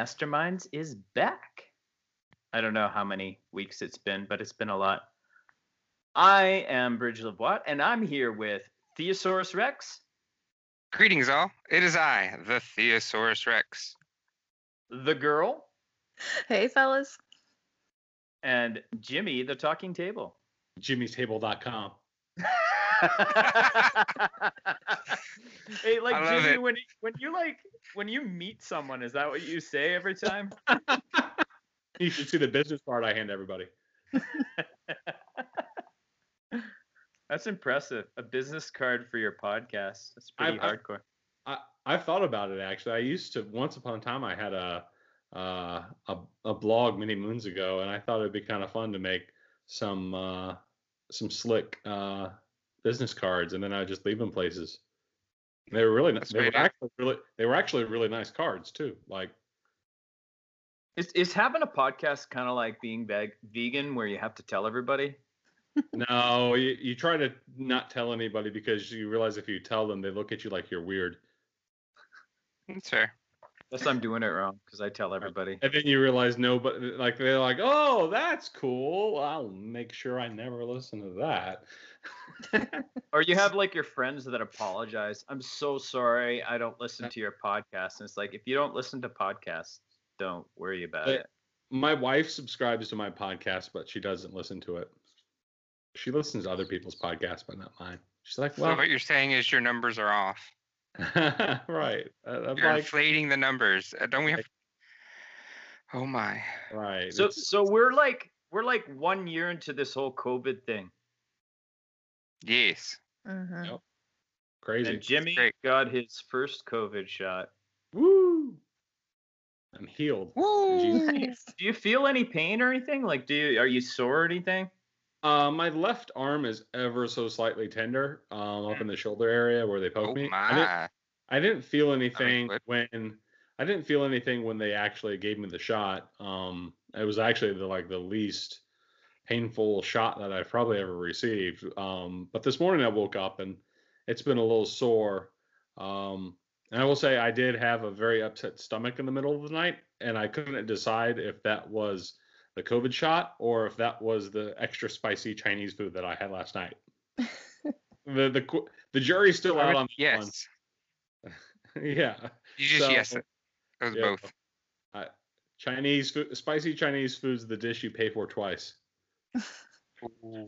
ADD Masterminds is back. I don't know how many weeks it's been, but it's been a lot. I am Bridge LeBois, and I'm here with Theosaurus Rex, Greetings, all. It is I, the Theosaurus Rex. the girl, Hey, fellas. and Jimmy, the talking table. jimmystable.com. hey, like Jimmy, it. when you, when you like when you meet someone, is that what you say every time? You should see the business card I hand everybody. That's impressive. A business card for your podcast. That's pretty I- I- hardcore. I, I've thought about it actually. I used to once upon a time I had a uh, a a blog many moons ago, and I thought it'd be kind of fun to make some uh, some slick uh, business cards, and then I just leave them places. They were really nice. That's They were great. actually really they were actually really nice cards too. Like Is is having a podcast kind of like being veg- vegan, where you have to tell everybody? no, you, you try to not tell anybody because you realize if you tell them, they look at you like you're weird. That's fair. Guess I'm doing it wrong because I tell everybody. And then you realize nobody, like they're like, oh, that's cool. I'll make sure I never listen to that. Or you have like your friends that apologize. I'm so sorry. I don't listen to your podcast. And it's like if you don't listen to podcasts, don't worry about But- it. My wife subscribes to my podcast, but she doesn't listen to it. She listens to other people's podcasts, but not mine. She's like, so well, what you're saying is your numbers are off. right. Uh, You're like, inflating the numbers. Uh, don't we have? Oh my. right. So it's- so we're like we're like one year into this whole COVID thing. Yes. Mhm. Yep. crazy. And Jimmy got his first COVID shot. Woo! I'm healed. Woo! Nice. Do you feel any pain or anything? Like do you are you sore or anything? Uh, my left arm is ever so slightly tender, um, up in the shoulder area where they poke Oh me. I didn't. I didn't feel anything when I didn't feel anything when they actually gave me the shot. Um, it was actually the like the least painful shot that I've probably ever received. Um, but this morning I woke up and it's been a little sore. Um, and I will say I did have a very upset stomach in the middle of the night, and I couldn't decide if that was the COVID shot or if that was the extra spicy Chinese food that I had last night. the the the jury's still I out would- on that one. yes. yeah. You just So, yes it. It was yeah, both. Chinese food, spicy Chinese food's the dish you pay for twice.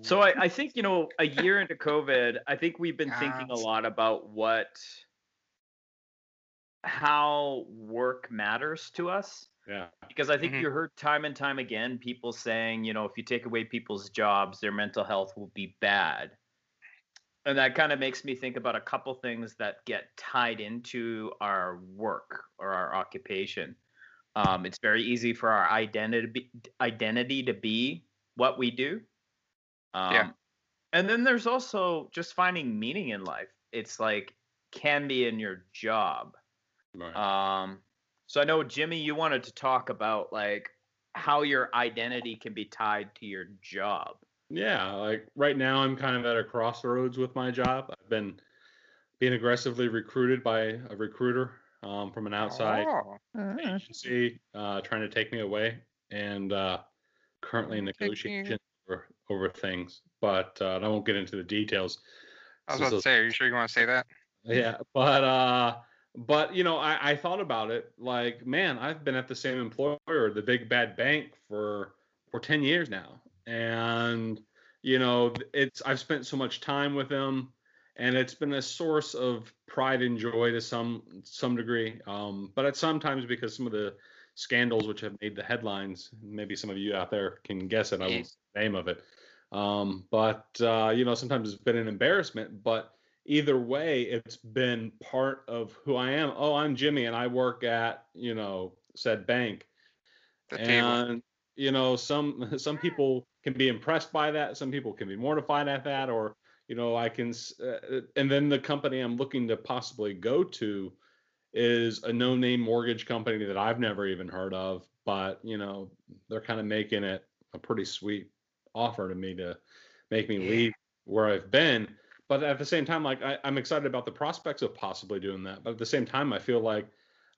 So I, I think you know a year into COVID, I think we've been thinking a lot about what how work matters to us. Yeah. Because I think Mhm. you heard time and time again people saying, you know, if you take away people's jobs, their mental health will be bad. And that kind of makes me think about a couple things that get tied into our work or our occupation. Um, it's very easy for our identity identity to be what we do. Um, Yeah. And then there's also just finding meaning in life. It's like can be in your job. Right. Um, so I know Jimmy, you wanted to talk about like how your identity can be tied to your job. yeah, like right now I'm kind of at a crossroads with my job. I've been being aggressively recruited by a recruiter um, from an outside Oh, Mhm. agency uh, trying to take me away, and uh, currently in Mm, take me- negotiation over, over things. But uh, I won't get into the details. I was So- about to say, are you sure you want to say that? yeah but uh but you know I, I thought about it like man i've been at the same employer the big bad bank for for 10 years now. And you know it's i've spent so much time with them and it's been a source of pride and joy to some some degree. Um but it's sometimes because some of the scandals which have made the headlines maybe some of you out there can guess it i won't say the name of it. Um but uh you know sometimes it's been an embarrassment but either way, it's been part of who I am. Oh, I'm Jimmy and I work at, you know, said bank. The table. and you know, some some people can be impressed by that, some people can be mortified at that or you know, I can uh, and then the company I'm looking to possibly go to is a no-name mortgage company that I've never even heard of, but you know, they're kind of making it a pretty sweet offer to me to make me Yeah. leave where I've been but at the same time like I, i'm excited about the prospects of possibly doing that but at the same time i feel like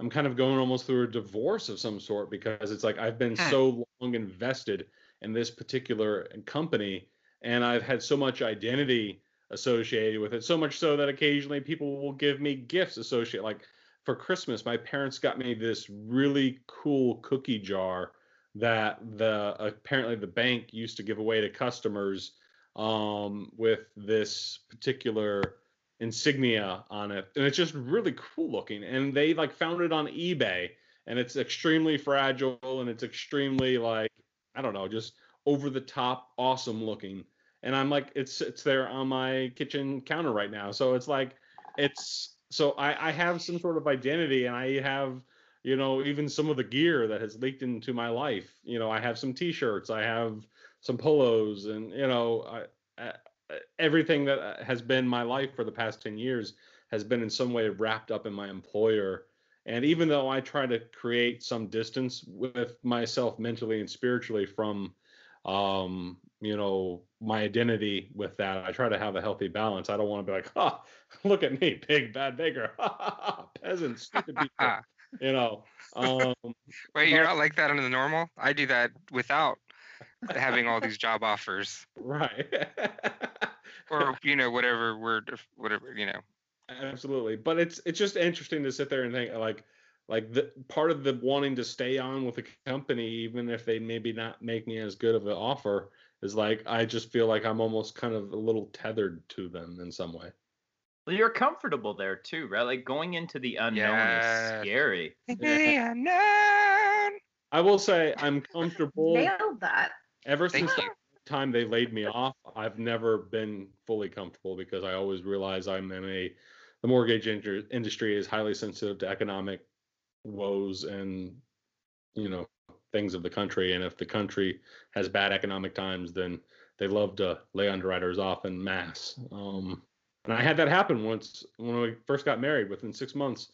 I'm kind of going almost through a divorce of some sort because it's like I've been Hmm. so long invested in this particular company and I've had so much identity associated with it so much so that occasionally people will give me gifts associated like for Christmas my parents got me this really cool cookie jar that the apparently the bank used to give away to customers um, with this particular insignia on it. And it's just really cool looking. And they like found it on ebay and it's extremely fragile and it's extremely like i don't know just over the top awesome looking. And i'm like it's it's there on my kitchen counter right now. So it's like it's so i i have some sort of identity and i have you know even some of the gear that has leaked into my life. You know i have some t-shirts i have some polos and you know I, I, everything that uh, has been my life for the past 10 years has been in some way wrapped up in my employer. And even though i try to create some distance with myself mentally and spiritually from um you know my identity with that i try to have a healthy balance. I don't want to be like ha look at me big bad baker peasant stupid people you know um Wait, you're but- not like that under the normal? I do that without having all these job offers right or you know whatever word whatever you know. absolutely but it's it's just interesting to sit there and think like like the part of the wanting to stay on with the company even if they maybe not make me as good of an offer is like i just feel like i'm almost kind of a little tethered to them in some way Well, you're comfortable there too, right? Like going into the unknown Yes. is scary. The unknown. i will say i'm comfortable Nailed that. Ever Thank since you. the time they laid me off i've never been fully comfortable because i always realize i'm in a the mortgage industry is highly sensitive to economic woes and you know things of the country and if the country has bad economic times then they love to lay underwriters off in mass um, and i had that happen once when we first got married within six months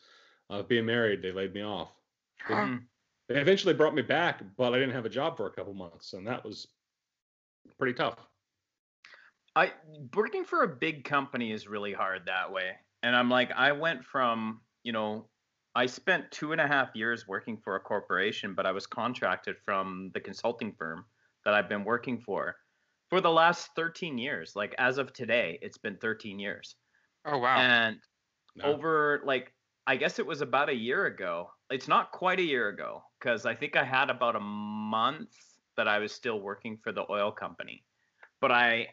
of being married they laid me off Mhm. They eventually brought me back but i didn't have a job for a couple months and that was pretty tough I working for a big company is really hard that way. And I'm like, I went from, you know, I spent two and a half years working for a corporation, but I was contracted from the consulting firm that I've been working for for the last 13 years. Like as of today, it's been 13 years. Oh wow. And No. over like I guess it was about a year ago. It's not quite a year ago because I think I had about a month that I was still working for the oil company. But I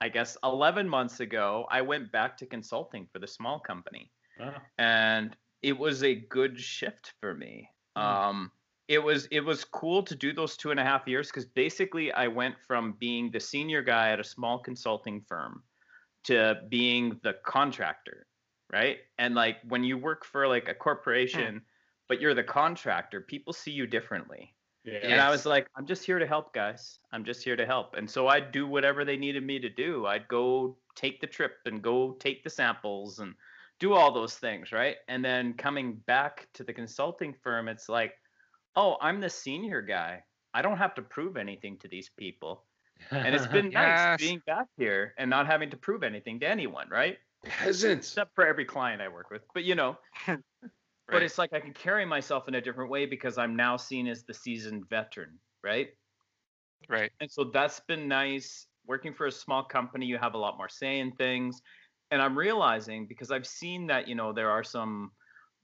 I guess 11 months ago I went back to consulting for the small company Ah, and it was a good shift for me. Hmm. Um, it was it was cool to do those two and a half years because basically I went from being the senior guy at a small consulting firm to being the contractor, right? And like when you work for like a corporation, but you're the contractor, people see you differently. yeah. And I was like, I'm just here to help, guys. I'm just here to help. And so I'd do whatever they needed me to do. I'd go take the trip and go take the samples and do all those things, right? And then coming back to the consulting firm, it's like, oh, I'm the senior guy. I don't have to prove anything to these people. And it's been nice being back here and not having to prove anything to anyone, right? Peasants. Except for every client I work with. But you know, but it's like I can carry myself in a different way because I'm now seen as the seasoned veteran, right? right. And so that's been nice. Working for a small company, you have a lot more say in things. And I'm realizing because I've seen that, you know, there are some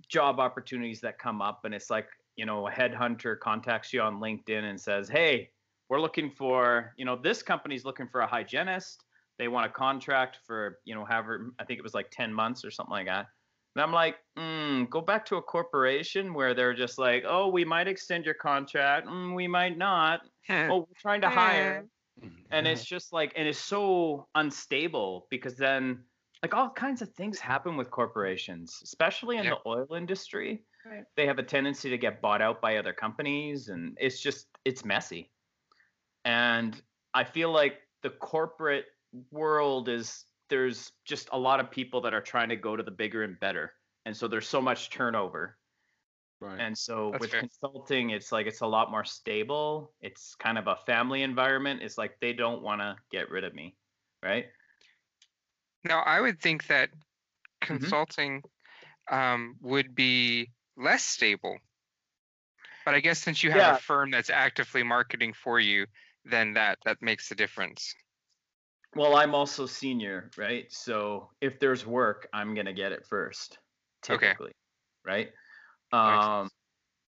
job opportunities that come up and it's like, you know, a headhunter contacts you on LinkedIn and says, Hey, we're looking for, you know, this company's looking for a hygienist. They want a contract for, you know, however, I think it was like 10 months or something like that. And I'm like, mm, go back to a corporation where they're just like, oh, we might extend your contract. Mm, we might not. Oh, we're trying to hire and it's just like and it's so unstable because then like all kinds of things happen with corporations especially in Yep. the oil industry Right. they have a tendency to get bought out by other companies and it's just it's messy and i feel like the corporate world is there's just a lot of people that are trying to go to the bigger and better and so there's so much turnover right. and so That's with fair. consulting, it's like it's a lot more stable. It's kind of a family environment. It's like they don't want to get rid of me, right? Now I would think that Mm-hmm. consulting um, would be less stable. But I guess since you have Yeah. a firm that's actively marketing for you, then that that makes a difference. Well, I'm also senior, right? So if there's work, I'm gonna get it first, Okay. right? Um,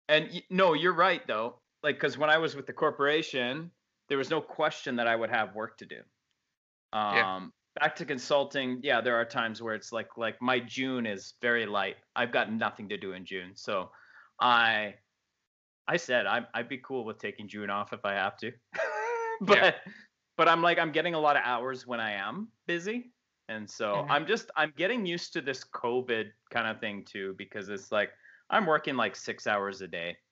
and no, you're right though. Like, because when I was with the corporation, there was no question that I would have work to do. Um, Yeah. back to consulting, yeah, there are times where it's like, like my June is very light. I've got nothing to do in June, so I, I said I'm, I'd be cool with taking June off if I have to, but, but I'm like I'm getting a lot of hours when I am busy, and so Mhm. I'm just I'm getting used to this COVID kind of thing too because it's like I'm working like six hours a day.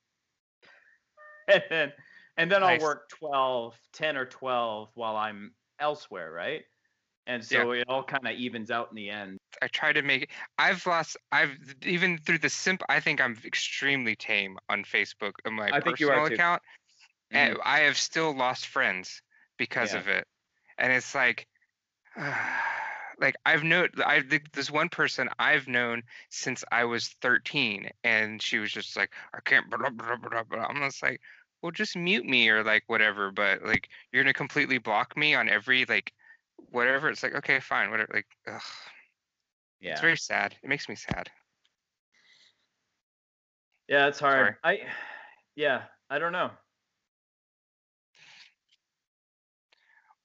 And then and then Nice. I'll work 12, 10 or 12 while I'm elsewhere, right? And so it all kind of evens out in the end. I try to make I've lost I've even through the simp I think I'm extremely tame on Facebook on my I think you are personal account. Mhm. And I have still lost friends because Yeah. of it. And it's like like I've known I think this one person I've known since I was 13 and she was just like I can't blah, blah, blah, blah. I'm just like well just mute me or like whatever but like you're going to completely block me on every like whatever it's like okay fine whatever like ugh. Yeah. It's very sad. It makes me sad. Yeah, it's hard. Sorry. I yeah, I don't know.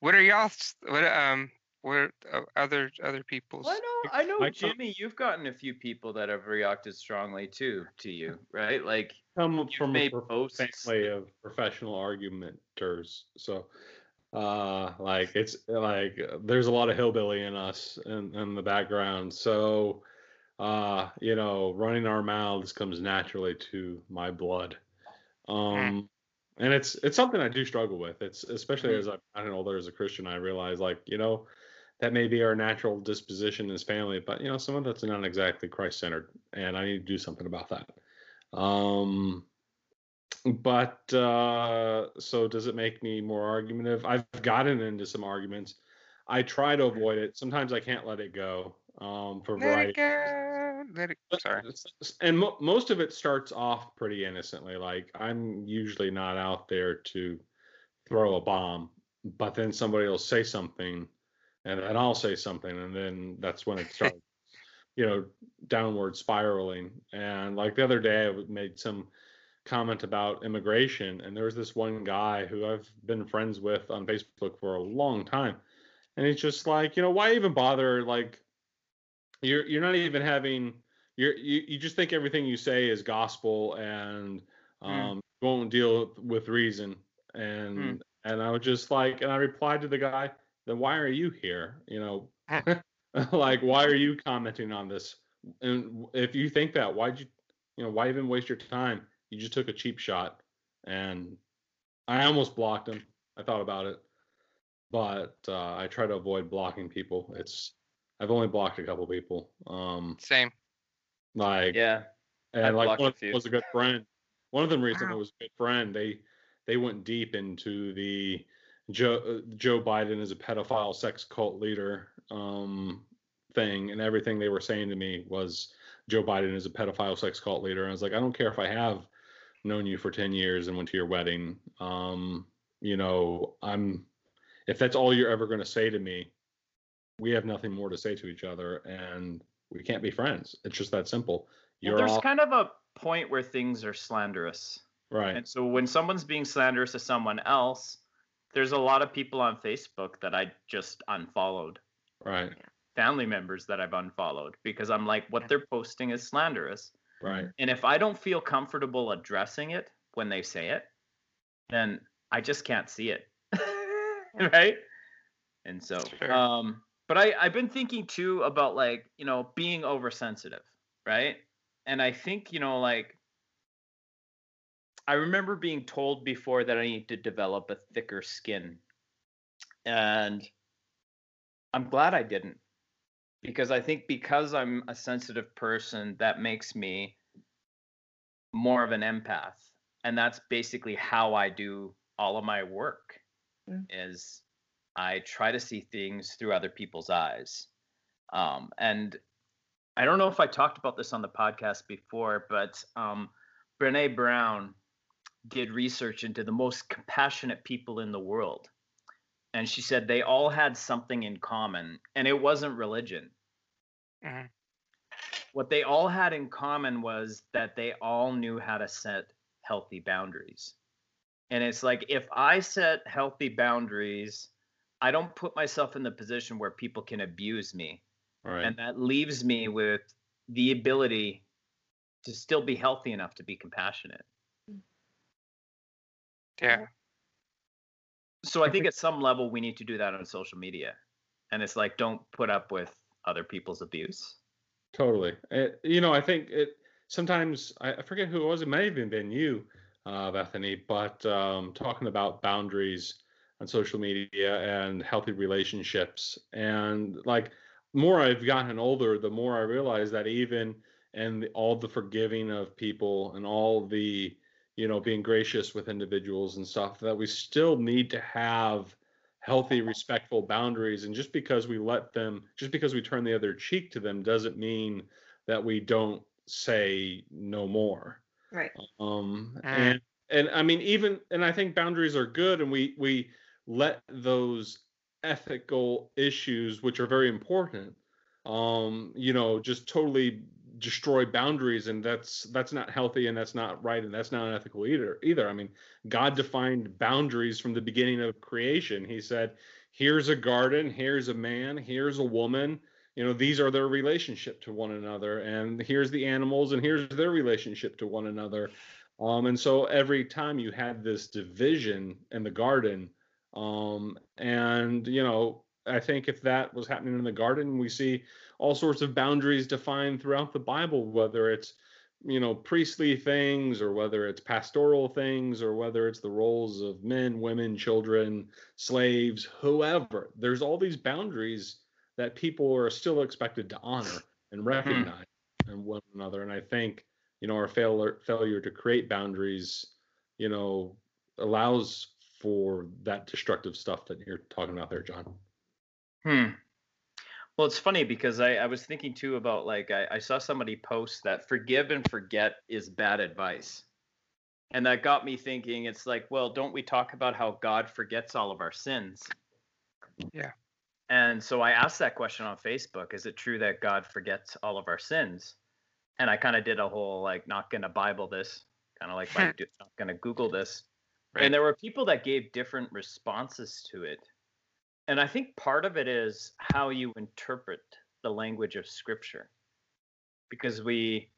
What are y'all? What um? What are uh, other other people's? Well, I know I know I Jimmy, you've gotten a few people that have reacted strongly too to you, right? Like come you've from a made prof- posts. family of professional argumenters. So, uh, like it's like uh, there's a lot of hillbilly in us in, in the background. So, uh, you know, running our mouths comes naturally to my blood. Um, and it's it's something I do struggle with. It's especially Mhm. as I've gotten older as a Christian, I realize like you know that may be our natural disposition as family, but you know some of that's not exactly Christ centered, and I need to do something about that. Um, but uh, so does it make me more argumentative? I've gotten into some arguments. I try to avoid it. Sometimes I can't let it go um, for Let variety. it go. Let it. Sorry. And mo- most of it starts off pretty innocently. Like I'm usually not out there to throw a bomb, but then somebody will say something, and then I'll say something, and then that's when it starts, you know, downward spiraling. And like the other day, I made some comment about immigration, and there was this one guy who I've been friends with on Facebook for a long time, and he's just like, you know, why even bother? Like, you're you're not even having you're you, you just think everything you say is gospel and um you won't deal with reason. And Hmm. and I was just like and I replied to the guy then why are you here? You know like why are you commenting on this? And if you think that why'd you you know why even waste your time? You just took a cheap shot. And I almost blocked him. I thought about it. But uh, I try to avoid blocking people. It's I've only blocked a couple people um Same. like Yeah. and I've like one a of them few. was a good friend. One of them recently Wow. was a good friend. They they went deep into the Joe uh, Joe Biden is a pedophile sex cult leader um thing, and everything they were saying to me was Joe Biden is a pedophile sex cult leader. And I was like, I don't care if I have known you for ten years and went to your wedding. Um, you know, I'm if that's all you're ever going to say to me, we have nothing more to say to each other, and we can't be friends. It's just that simple. Well, You're there's all kind of a point where things are slanderous. right. And so when someone's being slanderous to someone else, there's a lot of people on Facebook that I just unfollowed. Right. Family members that I've unfollowed because I'm like, what they're posting is slanderous. Right. And if I don't feel comfortable addressing it when they say it, then I just can't see it. right? And so Sure. um but I I've been thinking too about like, you know, being oversensitive, right? And I think, you know, like I remember being told before that I need to develop a thicker skin. And I'm glad I didn't. Because I think because I'm a sensitive person, that makes me more of an empath. And that's basically how I do all of my work Mm. is I try to see things through other people's eyes. Um, and I don't know if I talked about this on the podcast before, but um, Brene Brown did research into the most compassionate people in the world. And she said they all had something in common, and it wasn't religion. Mhm. What they all had in common was that they all knew how to set healthy boundaries. And it's like if I set healthy boundaries, I don't put myself in the position where people can abuse me. Right. And that leaves me with the ability to still be healthy enough to be compassionate. Yeah. So I think at some level we need to do that on social media. And it's like don't put up with other people's abuse. Totally. It, you know, I think it sometimes I, I forget who it was. It may have even been you, uh, Bethany, but um, talking about boundaries on social media and healthy relationships. And like more I've gotten older, the more I realize that even and all the forgiving of people and all the you know being gracious with individuals and stuff that we still need to have healthy respectful boundaries and just because we let them just because we turn the other cheek to them doesn't mean that we don't say no more Right. um Mm. and and i mean even and i think boundaries are good and we we let those ethical issues which are very important um you know just totally destroy boundaries and that's that's not healthy and that's not right and that's not an ethical either either. I mean god defined boundaries from the beginning of creation. He said here's a garden here's a man here's a woman. You know these are their relationship to one another and here's the animals and here's their relationship to one another. Um, and so every time you had this division in the garden um, and you know i think if that was happening in the garden we see all sorts of boundaries defined throughout the bible whether it's you know priestly things or whether it's pastoral things or whether it's the roles of men women children slaves whoever there's all these boundaries that people are still expected to honor and recognize in one another. And I think, you know, our failure failure to create boundaries, you know, allows for that destructive stuff that you're talking about there, John. Hmm. Well, it's funny because I, I was thinking too about like I, I saw somebody post that forgive and forget is bad advice. And that got me thinking, it's like, well, don't we talk about how God forgets all of our sins? Yeah. And so I asked that question on Facebook Is it true that God forgets all of our sins? And I kind of did a whole like, not going to Bible this, kind of like, like do- not going to Google this. Right. And there were people that gave different responses to it. And I think part of it is how you interpret the language of scripture. Because we,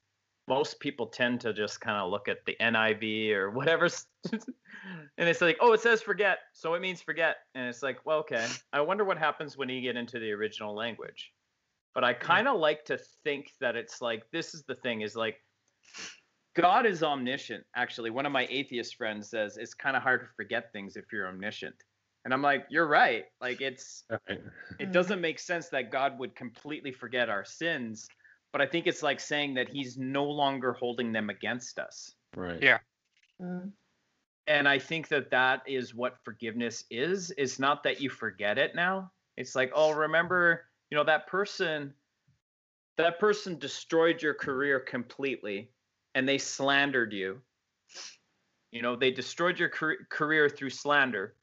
most people tend to just kind of look at the NIV or whatever. and it's like, oh, it says forget. So it means forget. And it's like, well, okay. I wonder what happens when you get into the original language. But I kind of like to think that it's like, this is the thing is like, God is omniscient. Actually, one of my atheist friends says it's kind of hard to forget things if you're omniscient. And I'm like, you're right. Like it's Right. it Mm. doesn't make sense that God would completely forget our sins, but I think it's like saying that he's no longer holding them against us. Right. Yeah. Mm. And I think that that is what forgiveness is. It's not that you forget it now. It's like, oh, remember, you know, that person that person destroyed your career completely and they slandered you. You know, they destroyed your career through slander.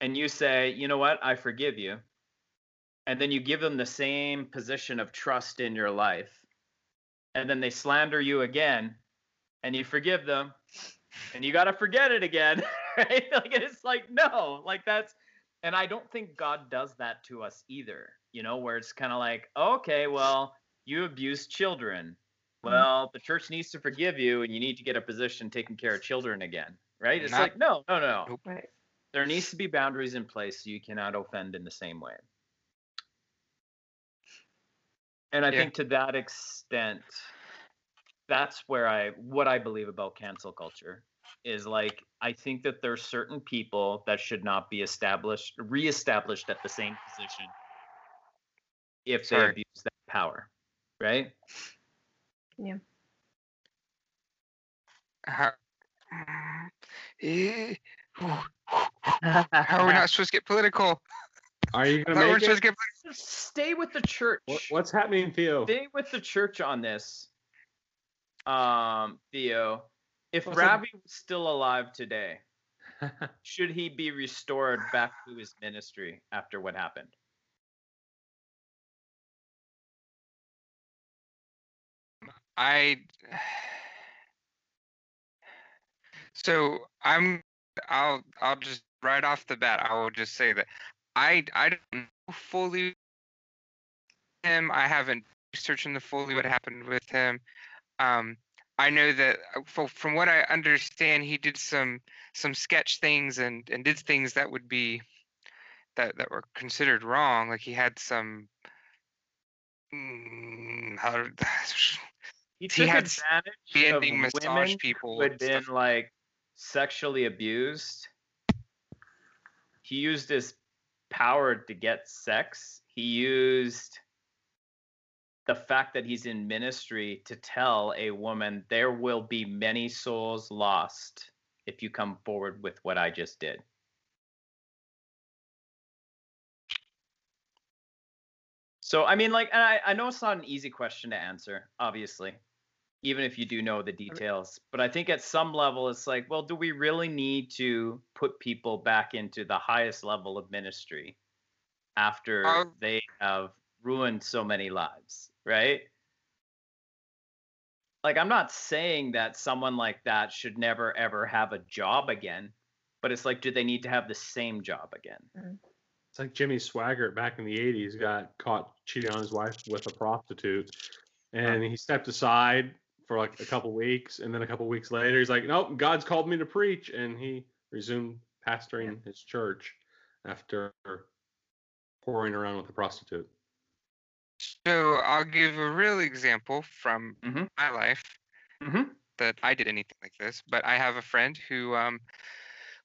And you say, you know what? I forgive you. And then you give them the same position of trust in your life. And then they slander you again and you forgive them and you got to forget it again. Right? Like it's like, no, like that's, and I don't think God does that to us either, you know, where it's kind of like, okay, well, you abuse children. Mm. Well, the church needs to forgive you and you need to get a position taking care of children again. Right? It's Not- like, no, no, no. Nope. Right. There needs to be boundaries in place so you cannot offend in the same way. And I Yeah. think to that extent, that's where I what I believe about cancel culture is like I think that there's certain people that should not be established reestablished at the same position if they Sorry. abuse that power. Right? How, eh, how are we not supposed to get political? Are you gonna Thought we weren't make it? get stay with the church. What, what's happening, Theo? Stay with the church on this. Um, Theo, if Well, so- Ravi was still alive today, should he be restored back to his ministry after what happened? I so I'm I'll I'll just right off the bat I will just say that I I don't fully him. I haven't researched in the fully what happened with him. Um, I know that uh, from what I understand, he did some some sketch things and and did things that would be that that were considered wrong. Like he had some. Mm, how, He He had of massage women people who had been stuff. like sexually abused. He used his power to get sex. He used the fact that he's in ministry to tell a woman there will be many souls lost if you come forward with what I just did. So I mean, like, and I, I know it's not an easy question to answer, obviously, even if you do know the details. But I think at some level, it's like, well, do we really need to put people back into the highest level of ministry after Um, they have ruined so many lives, right? Like, I'm not saying that someone like that should never ever have a job again, but it's like, do they need to have the same job again? It's like Jimmy Swaggart back in the 80s got caught cheating on his wife with a prostitute. And he stepped aside for like a couple weeks. And then a couple weeks later, he's like, nope, God's called me to preach. And he resumed pastoring his church after pouring around with a prostitute. So I'll give a real example from Mhm. my life Mm-hmm. that I did anything like this, but I have a friend who um,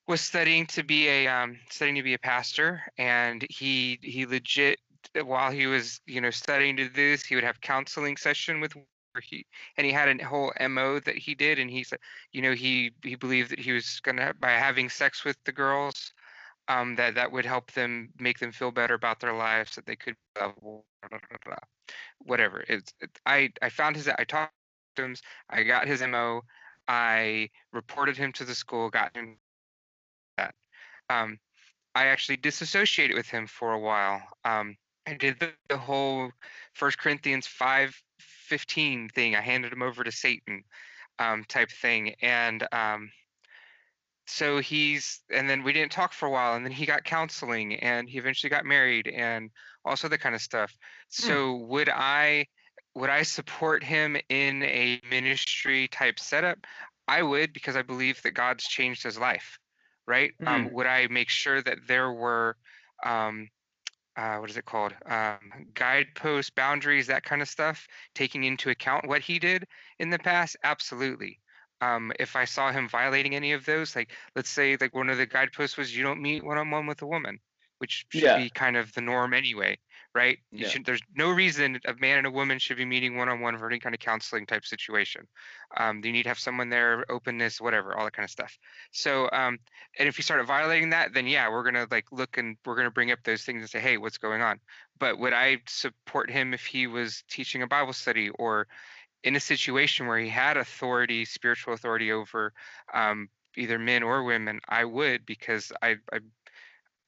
was studying to be a um, studying to be a pastor, and he he legit while he was you know studying to do this, he would have counseling session with where he and he had a whole mo that he did, and he said you know he he believed that he was gonna by having sex with the girls. Um, that that would help them make them feel better about their lives that they could blah, blah, blah, whatever it's it, I I found his I talked to him I got his mo I reported him to the school, got him that. Um, I actually disassociated with him for a while. Um, I did the, the whole First Corinthians five fifteen thing. I handed him over to Satan, um, type thing, and um, so he's and then we didn't talk for a while, and then he got counseling, and he eventually got married, and also that kind of stuff. So would I? would I support him in a ministry type setup? I would because I believe that God's changed his life, right? Um, would I make sure that there were, um, uh, what is it called? Um, guideposts, boundaries, that kind of stuff, taking into account what he did in the past? Absolutely. Um, if I saw him violating any of those, like let's say like one of the guideposts was you don't meet one on one with a woman, which should Yeah. be kind of the norm anyway, right? You Yeah. should, there's no reason a man and a woman should be meeting one on one for any kind of counseling type situation. Um, you need to have someone there, openness, whatever, all that kind of stuff. So, um, and if you start violating that, then yeah, we're gonna like look and we're gonna bring up those things and say, hey, what's going on? But would I support him if he was teaching a Bible study or in a situation where he had authority, spiritual authority over um, either men or women? I would because I, I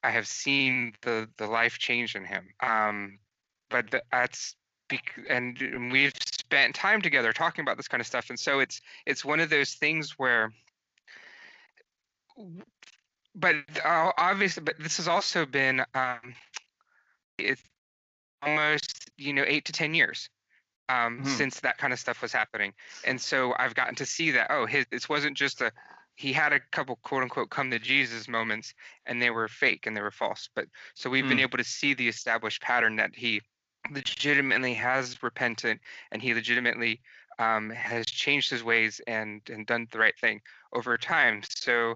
I have seen the the life change in him. Um, but that's bec- and we've spent time together talking about this kind of stuff, and so it's it's one of those things where. But uh, obviously, but this has also been um, it's almost you know eight to ten years um, Mhm. since that kind of stuff was happening, and so I've gotten to see that oh his this wasn't just a he had a couple quote unquote come to Jesus moments and they were fake and they were false. But so we've been Mm. able to see the established pattern that he legitimately has repented and he legitimately um, has changed his ways and and done the right thing over time. So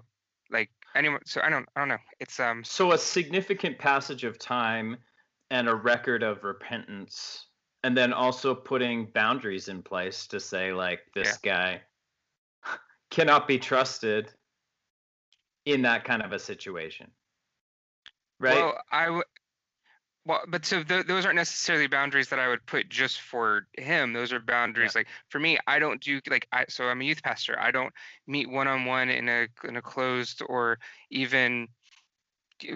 like anyone, so I don't I don't know. It's um So a significant passage of time and a record of repentance, and then also putting boundaries in place to say like this guy cannot be trusted in that kind of a situation. Right? Well, I would. Well, but so th- those aren't necessarily boundaries that I would put just for him. Those are boundaries like for me. I don't do like I. So I'm a youth pastor. I don't meet one on one in a in a closed or even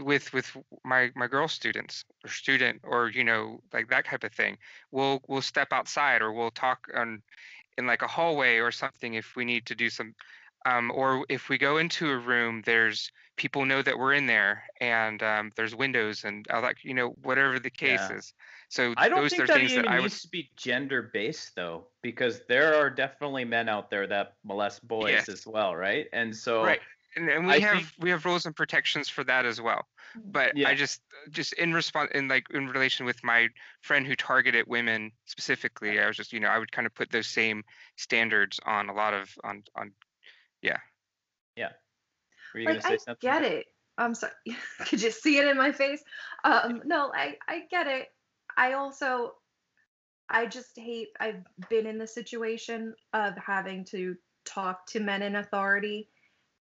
with with my my girl students or student or you know like that type of thing. We'll we'll step outside or we'll talk on in like a hallway or something if we need to do some um, or if we go into a room there's people know that we're in there and um, there's windows and all that you know whatever the case Yeah. is so I don't those think are that even that i would needs to be gender based though, because there are definitely men out there that molest boys Yes. as well, right? And so right and, and we I have think- we have rules and protections for that as well but Yeah. i just just in response in like in relation with my friend who targeted women specifically i was just you know i would kind of put those same standards on a lot of on on yeah yeah were you like gonna say I something? get it. I'm sorry. Could you see it in my face? Um, no, I I get it. I also I just hate I've been in the situation of having to talk to men in authority.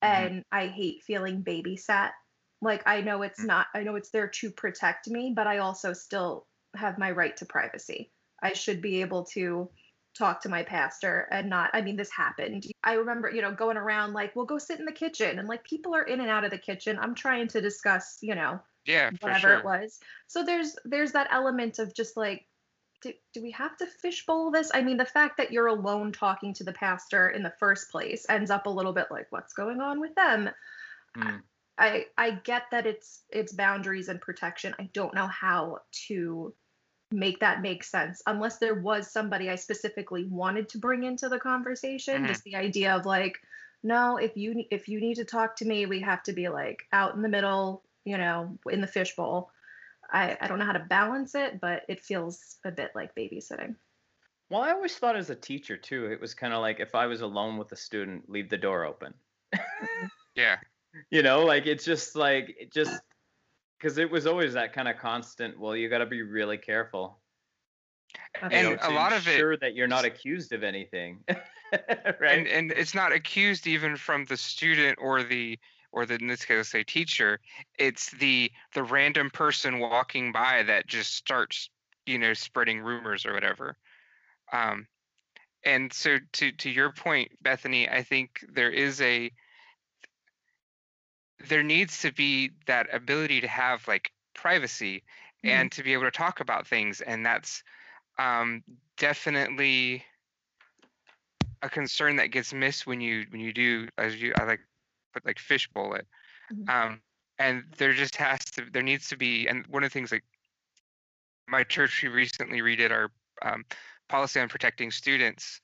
And I hate feeling babysat. Like I know it's Mm. not I know it's there to protect me, but I also still have my right to privacy. I should be able to talk to my pastor and not I mean this happened. I remember, you know, going around like, "Well, go sit in the kitchen." And like people are in and out of the kitchen. I'm trying to discuss, you know, yeah whatever sure it was. So there's there's that element of just like do, do we have to fishbowl this? I mean, the fact that you're alone talking to the pastor in the first place ends up a little bit like what's going on with them. Mm. I I get that it's it's boundaries and protection. I don't know how to make that make sense unless there was somebody I specifically wanted to bring into the conversation. Mhm. Just the idea of like, no, if you if you need to talk to me, we have to be like out in the middle, you know, in the fishbowl. I I don't know how to balance it, but it feels a bit like babysitting. Well, I always thought as a teacher too, it was kind of like if I was alone with a student, leave the door open. Mm-hmm. yeah you know, like it's just like it just because it was always that kind of constant. Well, you got to be really careful. you And know, a lot of it- ensure that you're not accused of anything, right? and and it's not accused even from the student or the or the in this case say teacher it's the the random person walking by that just starts you know spreading rumors or whatever um and so to to your point bethany i think there is a there needs to be that ability to have like privacy Mhm. and to be able to talk about things and that's um definitely a concern that gets missed when you when you do as you I like put like fishbowl it. Mhm. Um, and there just has to there needs to be and one of the things like my church we recently redid our um, policy on protecting students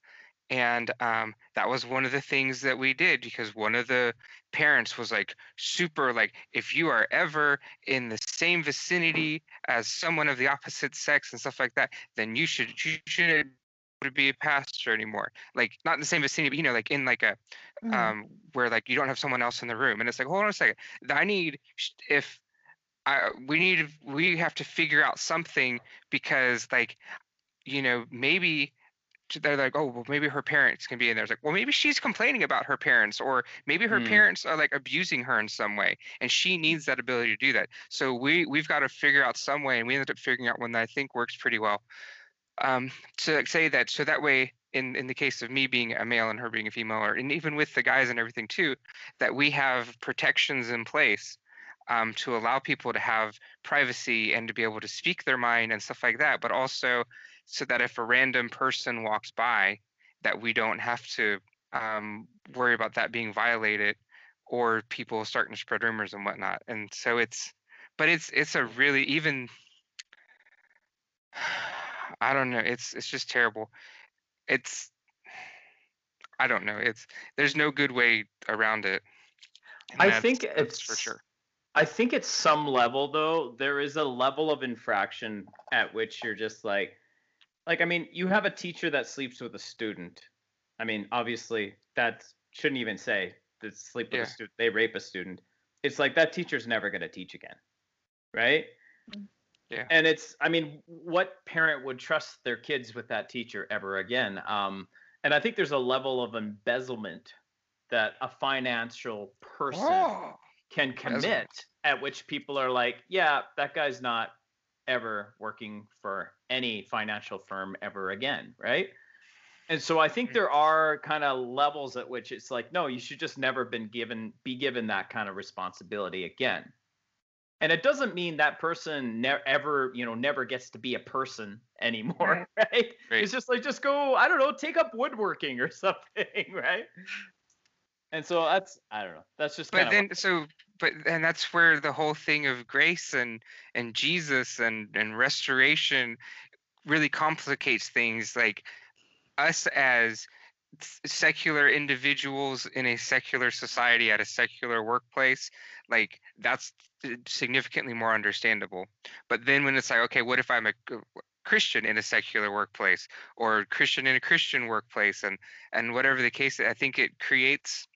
and um, that was one of the things that we did because one of the parents was like super like if you are ever in the same vicinity as someone of the opposite sex and stuff like that then you should you shouldn't to be a pastor anymore like not in the same vicinity but you know like in like a Mhm. um where like you don't have someone else in the room and it's like hold on a second i need if i we need we have to figure out something because like you know maybe they're like oh well maybe her parents can be in there it's like well maybe she's complaining about her parents or maybe her Hmm. parents are like abusing her in some way and she needs that ability to do that so we we've got to figure out some way and we ended up figuring out one that i think works pretty well um, to say that so that way in in the case of me being a male and her being a female or and even with the guys and everything too that we have protections in place um, to allow people to have privacy and to be able to speak their mind and stuff like that but also so that if a random person walks by that we don't have to um, worry about that being violated or people starting to spread rumors and whatnot. And so it's but it's it's a really even I don't know. It's it's just terrible. It's I don't know. It's there's no good way around it. and I think it's for sure. I think at some level though, there is a level of infraction at which you're just like like I mean, you have a teacher that sleeps with a student. I mean, obviously that shouldn't even say that sleep with Yeah. a student, they rape a student. It's like that teacher's never going to teach again. Right? Mm. Yeah. And it's I mean, what parent would trust their kids with that teacher ever again? Um and I think there's a level of embezzlement that a financial person Oh, can Embezzlement. commit at which people are like yeah that guy's not ever working for any financial firm ever again, right? And so I think there are kind of levels at which it's like, no, you should just never been given be given that kind of responsibility again. And it doesn't mean that person never ever, you know, never gets to be a person anymore, right? Right. It's just like just go, I don't know, take up woodworking or something, right? And so that's I don't know. That's just but then so but and that's where the whole thing of grace and and jesus and and restoration really complicates things like us as secular individuals in a secular society at a secular workplace like that's significantly more understandable. But then when it's like okay what if i'm a christian in a secular workplace or christian in a christian workplace and and whatever the case i think it creates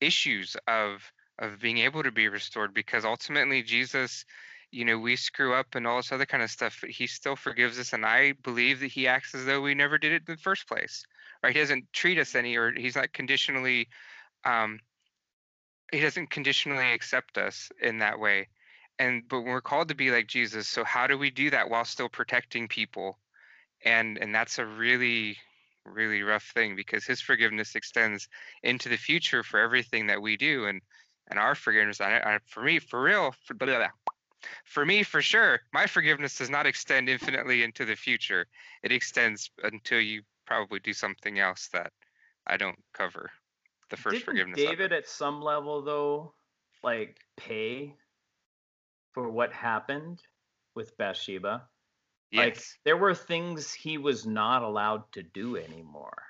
issues of of being able to be restored because ultimately Jesus you know we screw up and all this other kind of stuff but he still forgives us and I believe that he acts as though we never did it in the first place right? He doesn't treat us any or he's not conditionally um he doesn't conditionally accept us in that way. And but we're called to be like Jesus so how do we do that while still protecting people? And and that's a really really rough thing because his forgiveness extends into the future for everything that we do and and our forgiveness. I, I, for me for real for, blah, blah, blah. for me for sure my forgiveness does not extend infinitely into the future. It extends until you probably do something else that i don't cover the first Didn't forgiveness David at some level though, like pay for what happened with Bathsheba? Like yes there were things he was not allowed to do anymore.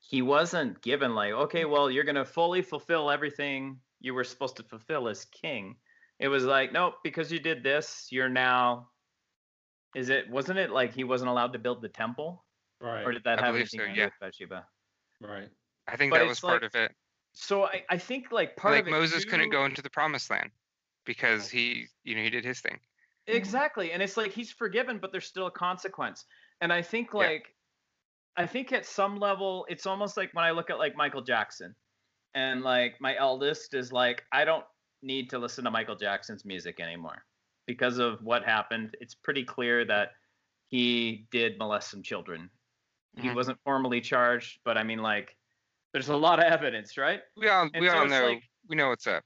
He wasn't given like, okay, well, you're gonna fully fulfill everything you were supposed to fulfill as king. It was like, nope, because you did this, you're now. Is it? Wasn't it like he wasn't allowed to build the temple, Right. or did that I have anything so, to do with Bathsheba? right. i think but that was part like- of it So I, I think like part like of it moses couldn't go into the promised land because he you know he did his thing Exactly. And it's like he's forgiven, but there's still a consequence. And I think Yeah. like I think at some level it's almost like when I look at like Michael Jackson and like my eldest is like I don't need to listen to Michael Jackson's music anymore because of what happened. It's pretty clear that he did molest some children. He Mhm. wasn't formally charged, but I mean like there's a lot of evidence, right? we all And we so all know like- we know what's up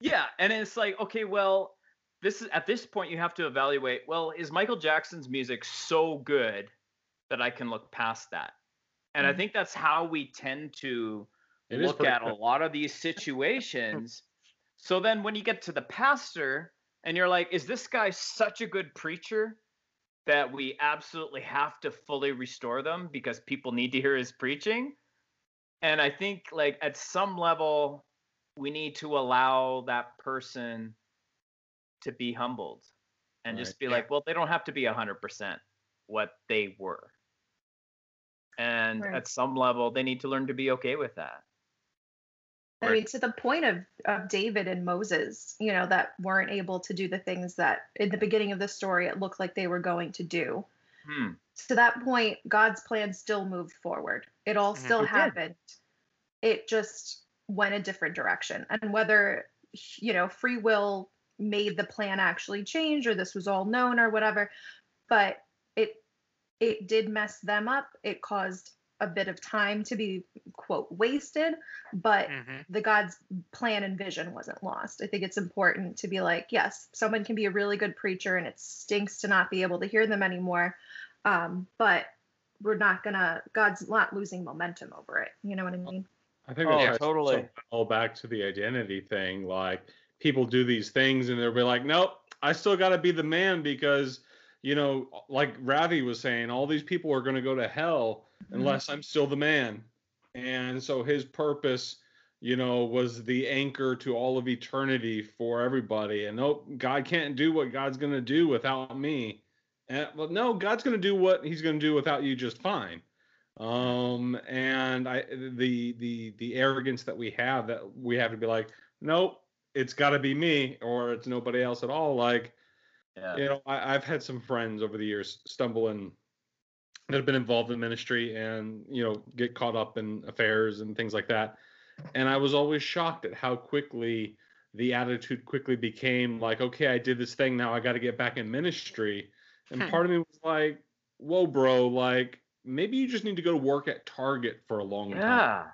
Yeah, and it's like, okay, well, this is at this point you have to evaluate, well, is Michael Jackson's music so good that I can look past that? And I Mhm. think that's how we tend to It is look pretty at a lot of these situations. so then when you get to the pastor and you're like, is this guy such a good preacher that we absolutely have to fully restore them because people need to hear his preaching? And I think like at some level we need to allow that person to be humbled and Right. just be Yeah. like, well, they don't have to be 100% what they were. And Right. at some level, they need to learn to be okay with that. I Right. mean, to the point of, of David and Moses, you know, that weren't able to do the things that in the beginning of the story it looked like they were going to do. Hmm. To that point, God's plan still moved forward. It all Mhm. still It did. happened. It just went a different direction. And whether, you know, free will made the plan actually change or this was all known or whatever, but it it did mess them up. It caused a bit of time to be quote wasted, but hmm the God's plan and vision wasn't lost. I think it's important to be like, yes, someone can be a really good preacher and it stinks to not be able to hear them anymore. Um, but we're not gonna, God's not losing momentum over it. You know what I mean? I think Oh, that ties totally. so all back to the identity thing. Like people do these things and they'll be like, nope, I still got to be the man because, you know, like Ravi was saying, all these people are going to go to hell unless I'm still the man. And so his purpose, you know, was the anchor to all of eternity for everybody. And nope, God can't do what God's going to do without me. And, well, no, God's going to do what he's going to do without you just fine um and i the the the arrogance that we have that we have to be like nope it's got to be me or it's nobody else at all like Yeah. you know I, i've had some friends over the years stumble in that have been involved in ministry and you know get caught up in affairs and things like that and i was always shocked at how quickly the attitude quickly became like, okay, I did this thing, now I got to get back in ministry. And part of me was like, whoa, bro, like maybe you just need to go to work at Target for a long time. Yeah.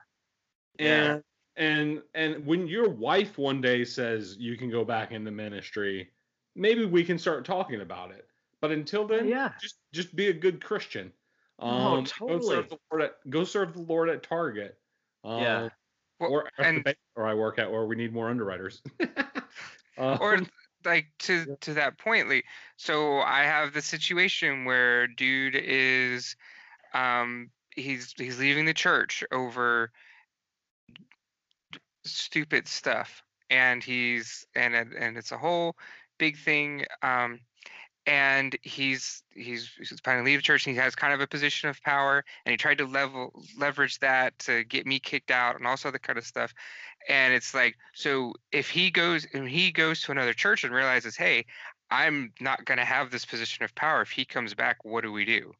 Yeah. And and and when your wife one day says you can go back into ministry, maybe we can start talking about it. But until then, Yeah. just just be a good Christian. Oh, Um, Go totally. serve the Lord at go serve the Lord at Target. Um, Yeah. Well, or and- where I work at, where we need more underwriters. Um, or like to Yeah. to that point lee so i have the situation where dude is um he's he's leaving the church over stupid stuff and he's and and it's a whole big thing um and he's he's he's planning to leave church and he has kind of a position of power and he tried to level leverage that to get me kicked out and all this other kind of stuff. And it's like so if he goes and he goes to another church and realizes hey i'm not going to have this position of power if he comes back what do we do?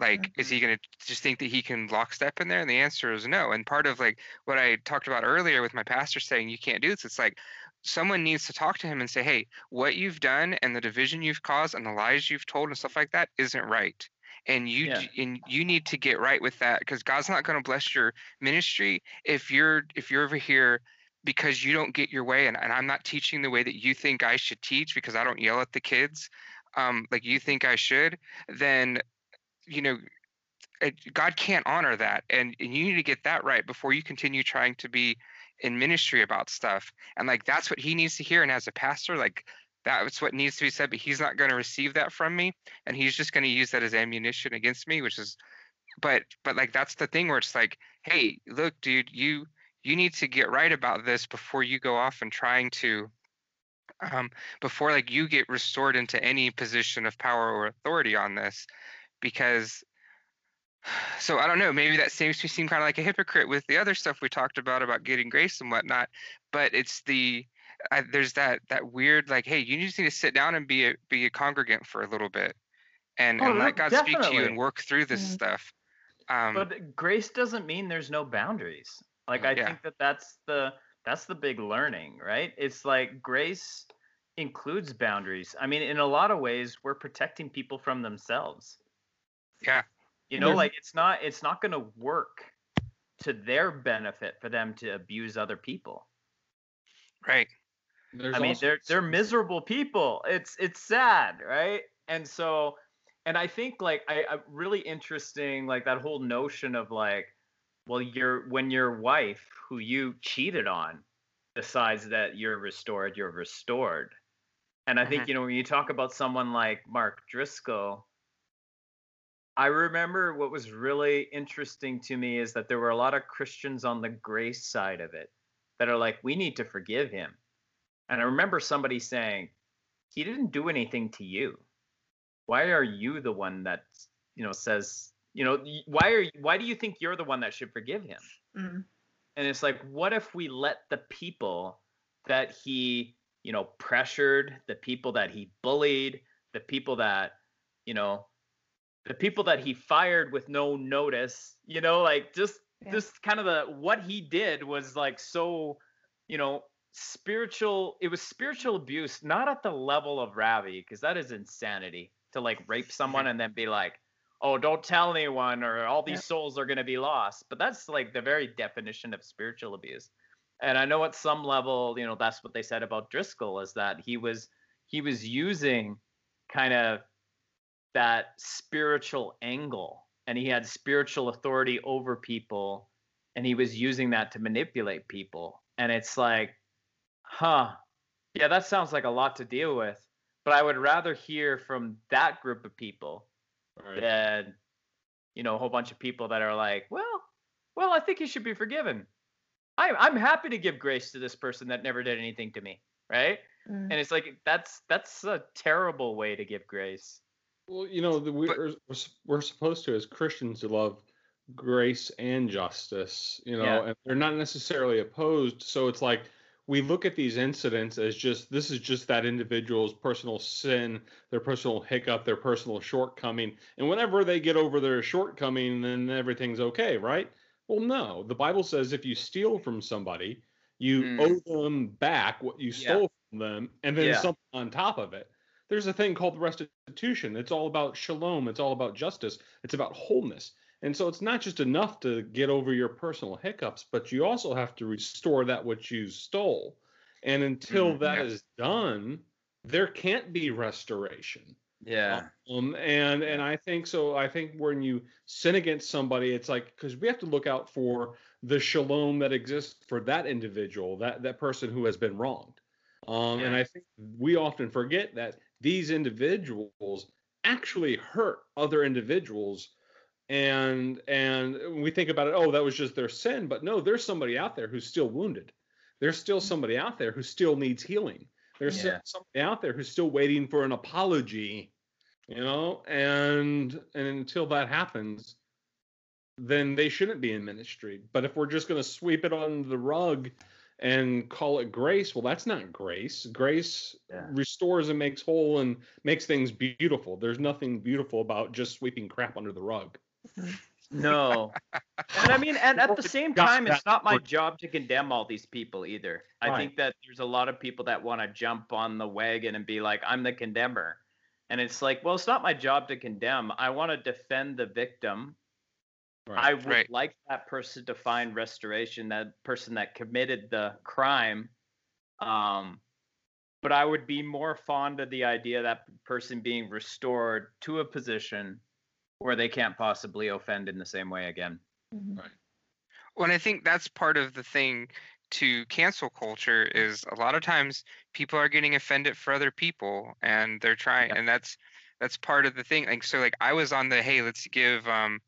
Like is he mm-hmm. going to just think that he can lockstep in there? And the answer is no. And part of like what i talked about earlier with my pastor saying you can't do this it's like someone needs to talk to him and say hey what you've done and the division you've caused and the lies you've told and stuff like that isn't right and you Yeah. and you need to get right with that because god's not going to bless your ministry if you're if you're over here because you don't get your way and, and i'm not teaching the way that you think i should teach because i don't yell at the kids um, like you think i should then you know it, god can't honor that and, and you need to get that right before you continue trying to be in ministry about stuff and like that's what he needs to hear and as a pastor like that's what needs to be said but he's not going to receive that from me and he's just going to use that as ammunition against me which is but but like that's the thing where it's like hey look dude you you need to get right about this before you go off and trying to um before like you get restored into any position of power or authority on this because so I don't know. Maybe that seems to seem kind of like a hypocrite with the other stuff we talked about about getting grace and whatnot. But it's the I, there's that that weird like, hey, you just need to sit down and be a be a congregant for a little bit, and Oh, and let God speak to you and work through this Mhm. stuff. Um, but grace doesn't mean there's no boundaries like i Yeah. think that that's the that's the big learning right it's like grace includes boundaries i mean in a lot of ways we're protecting people from themselves Yeah. You know like it's not it's not going to work to their benefit for them to abuse other people right. there's I mean, also- they're they're miserable people. It's it's sad, right? And so, and I think like I, I really interesting like that whole notion of like, well, you're when your wife who you cheated on decides that you're restored, you're restored. And I think mm-hmm. you know when you talk about someone like Mark Driscoll. I remember what was really interesting to me is that there were a lot of Christians on the grace side of it that are like, we need to forgive him. And I remember somebody saying, he didn't do anything to you. Why are you the one that, you know, says, you know, why are you, why do you think you're the one that should forgive him? Mm. And it's like, what if we let the people that he, you know, pressured, the people that he bullied, the people that, you know, the people that he fired with no notice, you know, like just Yeah. just kind of the what he did was like so, you know, spiritual. It was spiritual abuse, not at the level of Ravi, because that is insanity to like rape someone and then be like, oh, don't tell anyone, or all these Yeah. souls are gonna be lost. But that's like the very definition of spiritual abuse. And I know at some level, you know, that's what they said about Driscoll is that he was he was using kind of that spiritual angle and he had spiritual authority over people and he was using that to manipulate people and it's like huh yeah that sounds like a lot to deal with but i would rather hear from that group of people Right. than you know a whole bunch of people that are like well well i think he should be forgiven i'm, I'm happy to give grace to this person that never did anything to me right Mm. and it's like that's that's a terrible way to give grace Well, you know, the, we're, we're we're supposed to, as Christians, to love grace and justice, you know, Yeah. and they're not necessarily opposed. So it's like we look at these incidents as just this is just that individual's personal sin, their personal hiccup, their personal shortcoming. And whenever they get over their shortcoming, then everything's okay, right? Well, no. The Bible says if you steal from somebody, You Mm. owe them back what you Yeah. stole from them, and then Yeah. something on top of it. There's a thing called restitution. It's all about shalom. It's all about justice. It's about wholeness. And so it's not just enough to get over your personal hiccups, but you also have to restore that which you stole. And until Mm, that is yeah. done, there can't be restoration. Yeah. Um, and and I think so. I think when you sin against somebody, it's like because we have to look out for the shalom that exists for that individual, that that person who has been wronged. Um, and I think we often forget that these individuals actually hurt other individuals. And and we think about it, oh, that was just their sin, but no, there's somebody out there who's still wounded. There's still somebody out there who still needs healing. There's Yeah. somebody out there who's still waiting for an apology you know and and until that happens then they shouldn't be in ministry but if we're just going to sweep it on the rug and call it grace well that's not grace grace Yeah. restores and makes whole and makes things beautiful there's nothing beautiful about just sweeping crap under the rug mm-hmm. No. and I mean, and at the same time, it's not my job to condemn all these people either. I Right. think that there's a lot of people that want to jump on the wagon and be like, I'm the condemner. And it's like, well, it's not my job to condemn. I want to defend the victim. I would Right. like that person to find restoration, that person that committed the crime. Um, but I would be more fond of the idea of that person being restored to a position where they can't possibly offend in the same way again. Mhm. Well, and I think that's part of the thing to cancel culture is a lot of times people are getting offended for other people and they're trying Yeah. and that's that's part of the thing. Like so like I was on the hey, let's give um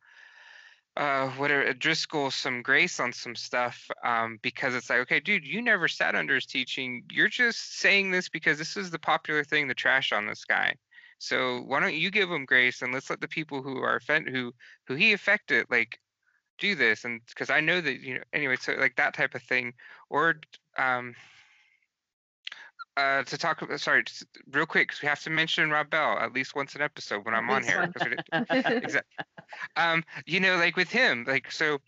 uh whatever Driscoll some grace on some stuff um because it's like okay dude you never sat under his teaching. You're just saying this because this is the popular thing to trash on this guy. So why don't you give him grace and let's let the people who are offended who who he affected like do this. And because i know that you know anyway so like that type of thing. Or um uh to talk about sorry just real quick 'cause we have to mention rob bell at least once an episode when i'm on here one 'cause we didn't- exactly um you know like with him like so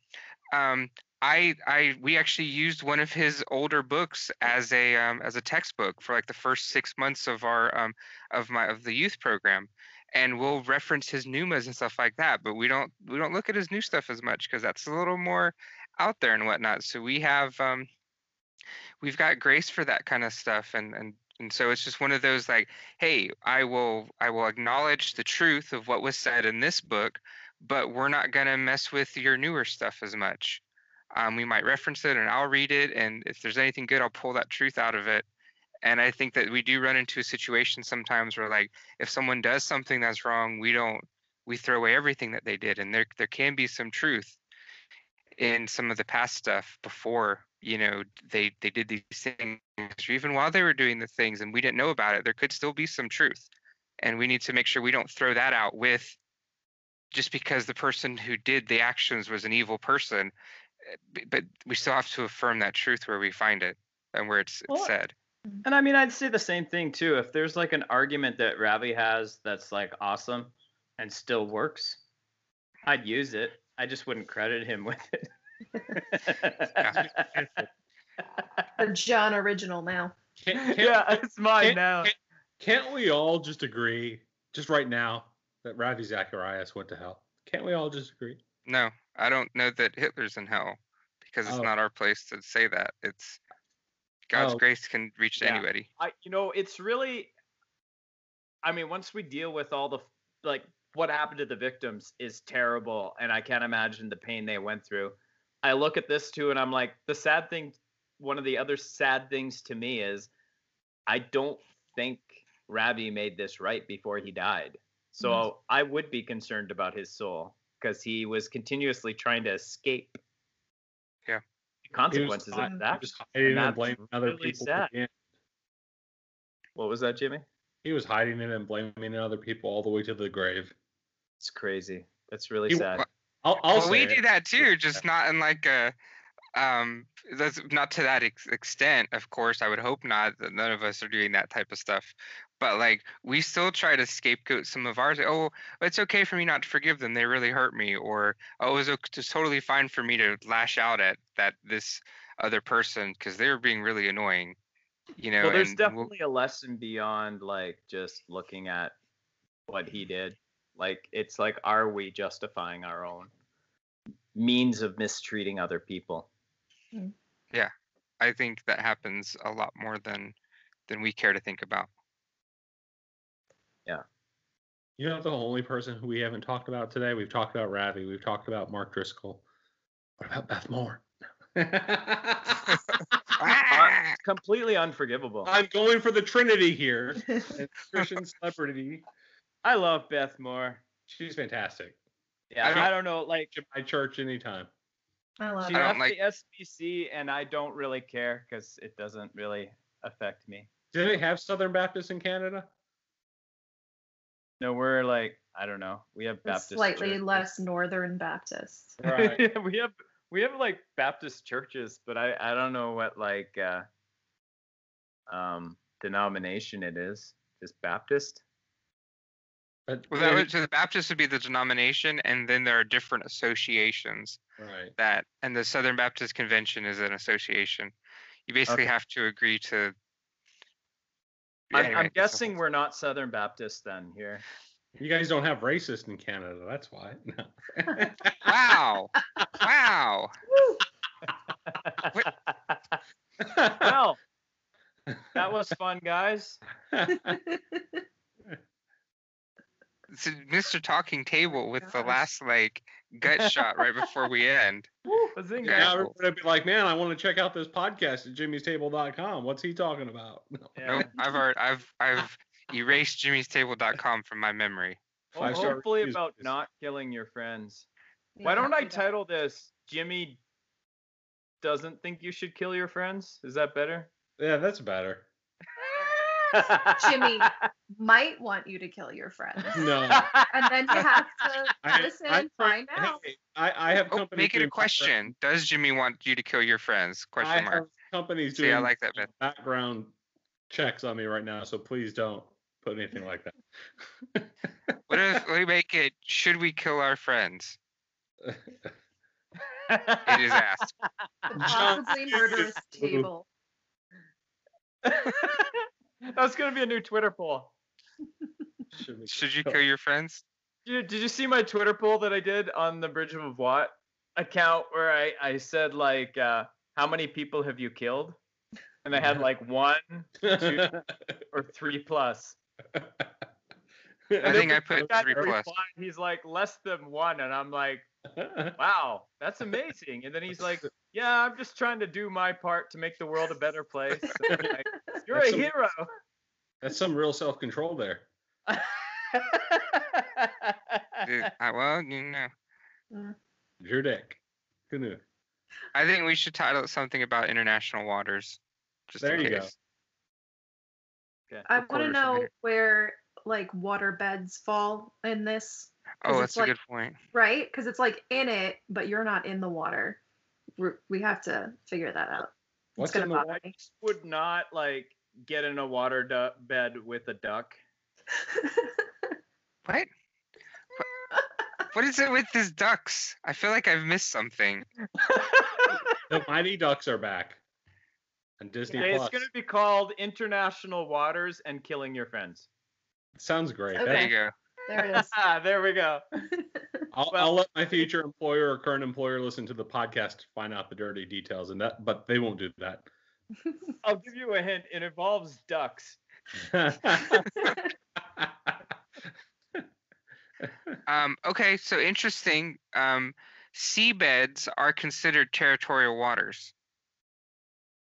um i i we actually used one of his older books as a um as a textbook for like the first six months of our um of my of the youth program. And we'll reference his NOOMAs and stuff like that but we don't we don't look at his new stuff as much because that's a little more out there and whatnot. So we have um we've got grace for that kind of stuff and and and so it's just one of those like hey i will i will acknowledge the truth of what was said in this book but we're not going to mess with your newer stuff as much. Um, we might reference it and i'll read it and if there's anything good i'll pull that truth out of it. And i think that we do run into a situation sometimes where like if someone does something that's wrong we don't we throw away everything that they did and there there can be some truth in some of the past stuff before you know they they did these things or even while they were doing the things and we didn't know about it there could still be some truth and we need to make sure we don't throw that out with just because the person who did the actions was an evil person eh, but we still have to affirm that truth where we find it and where it's, it's Well, said And I mean, I'd say the same thing too. If there's like an argument that Ravi has that's like awesome and still works, I'd use it. I just wouldn't credit him with it. The John original now. Can't, can't, yeah, it's mine can't- now. can't- can't we all just agree, just right now, that Ravi Zacharias went to hell? Can't we all just agree? no i don't know that hitler's in hell because it's Oh. not our place to say that it's god's Oh. grace can reach to Yeah. anybody I, you know, it's really. I mean, once we deal with all the like what happened to the victims is terrible, and I can't imagine the pain they went through. I look at this too, and I'm like, the sad thing. One of the other sad things to me is, I don't think Ravi made this right before he died. So mm-hmm. I would be concerned about his soul because he was continuously trying to escape. Yeah. Consequences hi- of he that. was hiding and that's blaming other really people. sad. at the end. What was that, Jimmy? He was hiding it and blaming other people all the way to the grave. It's crazy. That's really He- sad. I'll, I'll well, we say do that too, just not in like a, um, that's not to that ex- extent. Of course, I would hope not. That none of us are doing that type of stuff. But like, we still try to scapegoat some of ours. Oh, it's okay for me not to forgive them. They really hurt me. Or oh, it was o- it's totally fine for me to lash out at that this other person because they were being really annoying. You know, well, there's and we'll- definitely a lesson beyond like just looking at what he did. Like it's like, are we justifying our own means of mistreating other people? Hmm. Yeah. I think that happens a lot more than than we care to think about. Yeah. You know the only person who we haven't talked about today? We've talked about Ravi. We've talked about Mark Driscoll. What about Beth Moore? Completely unforgivable. I'm going for the Trinity here. Christian celebrity. I love Beth Moore. She's fantastic. Yeah, I I don't- don't, know, like To my church anytime. I love she I it. don't left like- the SBC, and I don't really care because it doesn't really affect me. Do they have Southern Baptists in Canada? No, we're like, I don't know. We have Baptist. slightly churches. less Northern Baptists. Right. we have we have like Baptist churches, but I I don't know what like uh um denomination it is. Just Baptist. But Well, that would, so the Baptist would be the denomination, and then there are different associations right. that, and the Southern Baptist Convention is an association. You basically Okay. have to agree to. I'm, Anyway, I'm it's a guessing we're not Southern Baptist then here. You guys don't have racist in Canada. That's why. No. Wow! wow! well, that was fun, guys. It's Mr. Talking Table with the last like gut shot right before we end. Bazinga. Yeah. now everybody would be like, man, I want to check out this podcast at jimmystable.com. What's he talking about? Yeah. Nope, I've already I've I've erased jimmystable.com from my memory. Well, Five-star hopefully reviews, about please. not killing your friends. Why don't I title this Jimmy doesn't think you should kill your friends? Is that better? Yeah, that's better. Jimmy might want you to kill your friends. No. And then you have to I- listen I- and find out. Hey, I, I have Oh, companies. make it a doing question. Does Jimmy want you to kill your friends? Question I mark. have companies See, I like that bit. background checks on me right now, so please don't put anything like that. What if we make it? Should we kill our friends? It is asked. The John possibly murderous table. That's gonna be a new Twitter poll. Should Should you kill your friends? Did you, did you see my Twitter poll that I did on the Bridge of Watt account where I, I said like uh, how many people have you killed? And I had like one two, or three plus. I think I put three that plus. replied, He's like less than one, and I'm like, wow, that's amazing. And then he's like, yeah, I'm just trying to do my part to make the world a better place. And I'm like, You're That's a some- hero. That's some real self control there. Dude, I, well, you know. Your dick. Who knew? I think we should title it something about international waters. Just There in you go. case. I want to know where like water beds fall in this, Oh, it's that's a like- good point. right? Because it's like in it, but you're not in the water. We're, we have to figure that out. What's it's gonna in the water? me. Would not like get in a water du- bed with a duck. What? What- What is it with these ducks? I feel like I've missed something. The Mighty Ducks are back. And Disney Okay, it's gonna be called International Waters and Killing Your Friends. Sounds great. Okay. There you go. There it is. there we go. I'll, Well- I'll let my future employer or current employer listen to the podcast to find out the dirty details, and that, but they won't do that. I'll give you a hint. It involves ducks. Um, okay, so interesting. Um, seabeds are considered territorial waters.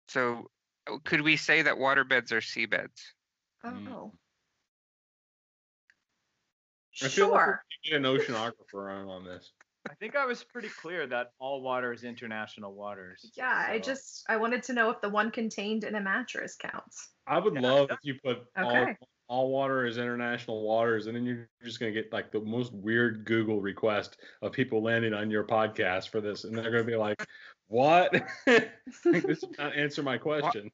So, uh, could we say that waterbeds are seabeds? Mm. Oh. I feel like Sure. we need an oceanographer on on this. I think I was pretty clear that all water is international waters. Yeah, I just I wanted to know if the one contained in a mattress counts. I would Yeah, love if you put all, Okay. all water is international waters, and then you're just gonna get like the most weird Google request of people landing on your podcast for this, and they're gonna be like, "What? Like, this does not answer my question."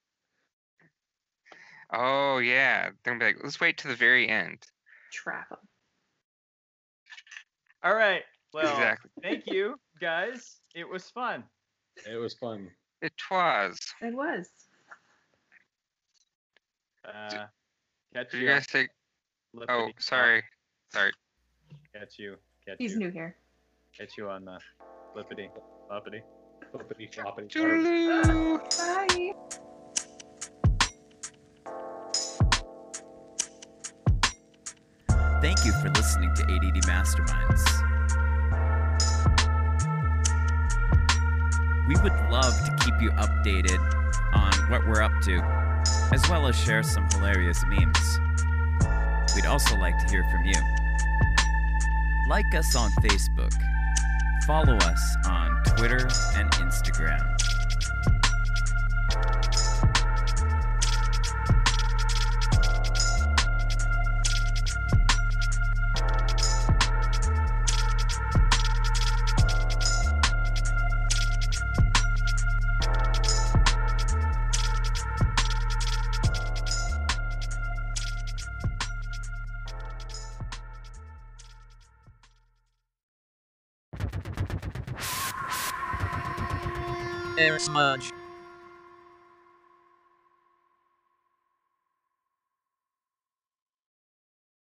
Oh yeah, they're gonna be like, let's wait to the very end. Trap 'em. All right. Well, exactly. thank you guys. It was fun. It was fun. It was. It was. Uh, catch Did you. you guys say? Flippity Oh, flop. sorry. Sorry. Catch you. Catch He's you. new here. Catch you on the flippity floppity. Flippity floppity. Toodaloo. Bye. For listening to ADD Masterminds. We would love to keep you updated on what we're up to, as well as share some hilarious memes. We'd also like to hear from you. Like us on Facebook. Follow us on Twitter and Instagram.